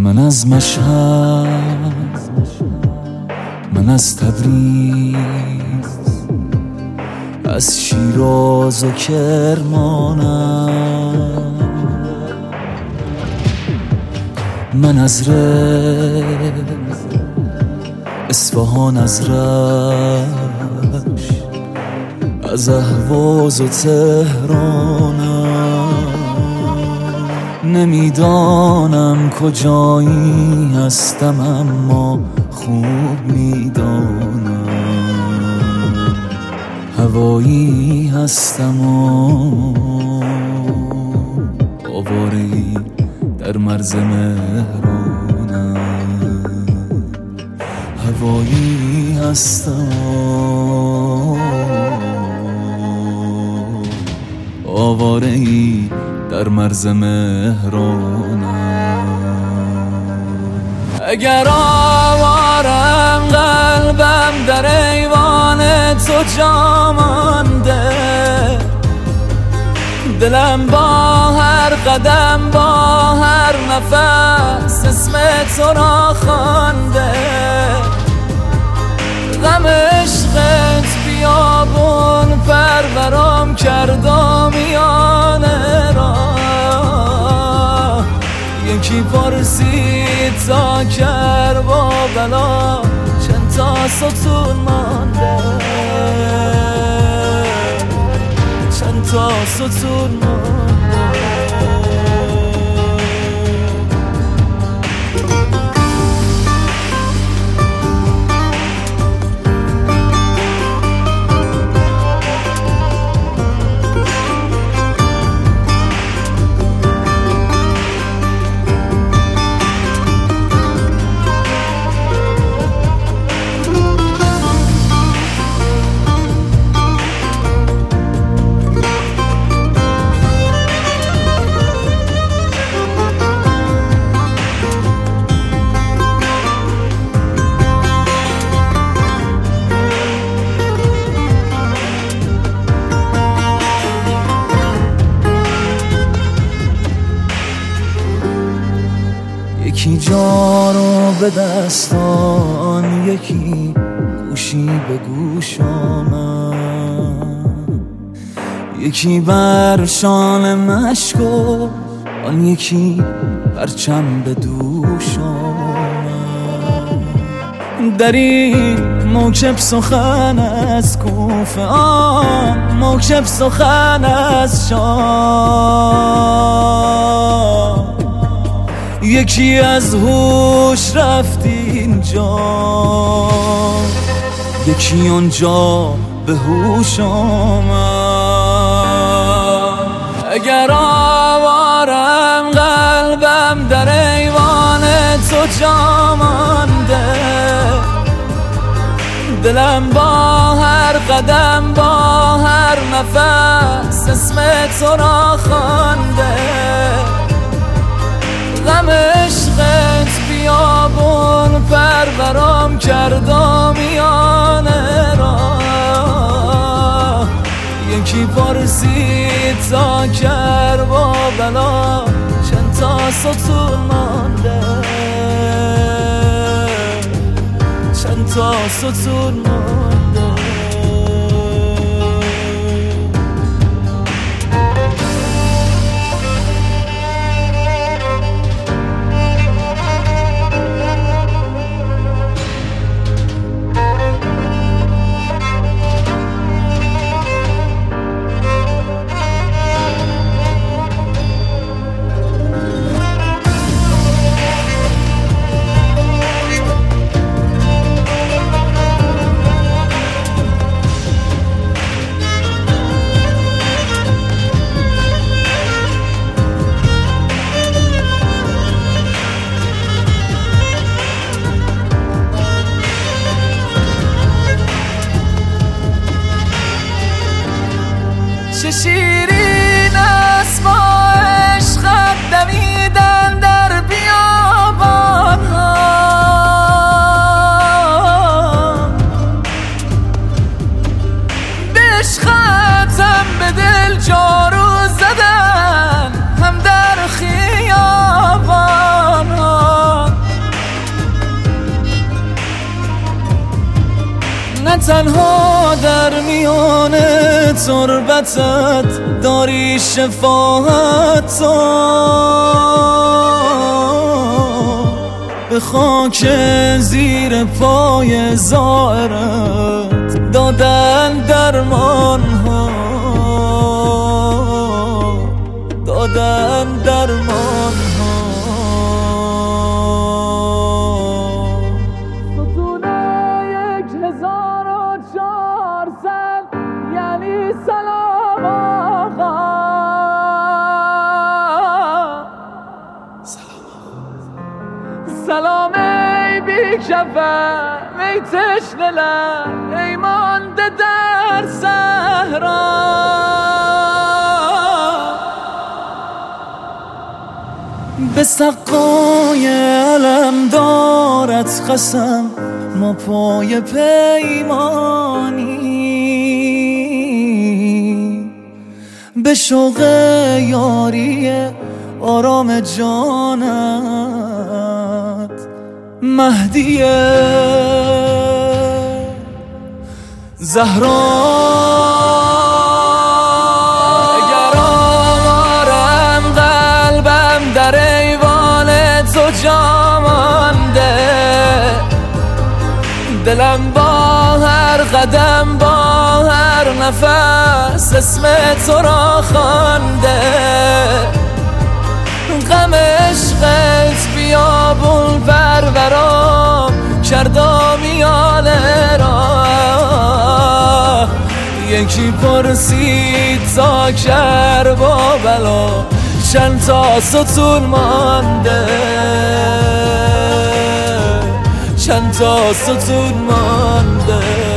من از مشهد من از تبریز از شیراز و کرمانم. من از رز اصفهان از رش از اهواز و تهرانم نمی‌دانم کجایی هستم اما خوب می‌دانم. هوایی هستم و آواره در مرز مهرانم هوایی هستم آواره ای در مرز مهرانم اگر آوارم قلبم در ایوان تو جامانده دلم با هر قدم با هر نفس اسم تو را خوانده. غم عشقت بیابون پرورم کرد یکی پرسید کر با بلا؟ چند تا ستون مانده. چند تا ستون مانده. یکی جا رو به دستان یکی گوشی به گوش یکی بر شان مشک و آن یکی پرچم به دوش در این موکب سخن از کوفه آن موکب سخن از شام یکی از هوش رفت اینجا. یکی آنجا به هوش آمد. اگر آوارم قلبم در ایوان تو جا مانده. دلم با هر قدم با هر نفس اسم تو را خوانده. غم عشقت بیابون پرورم کرد و میانه را. یکی پرسید تا کر با بلا چند تا ستون مانده. چند تا ستون مانده. existe تنها در میان تربتت داری شفاعت به خاک زیر پای زائرت دادن درمان ها دادن سلام ای بی کفن ای تشنه لب ای مانده در صحرا. به سقای علم دارت قسم ما پای پیمانی. به شوق یاری آرام جانت مهدیه. زهرا اگر آمارم قلبم در ایوان تو جامانده دلم با هر قدم با هر نفس اسم تو را خوانده. یکی پرسید تا کر با بلا؟ چند تا ستون مانده. چند تا ستون مانده.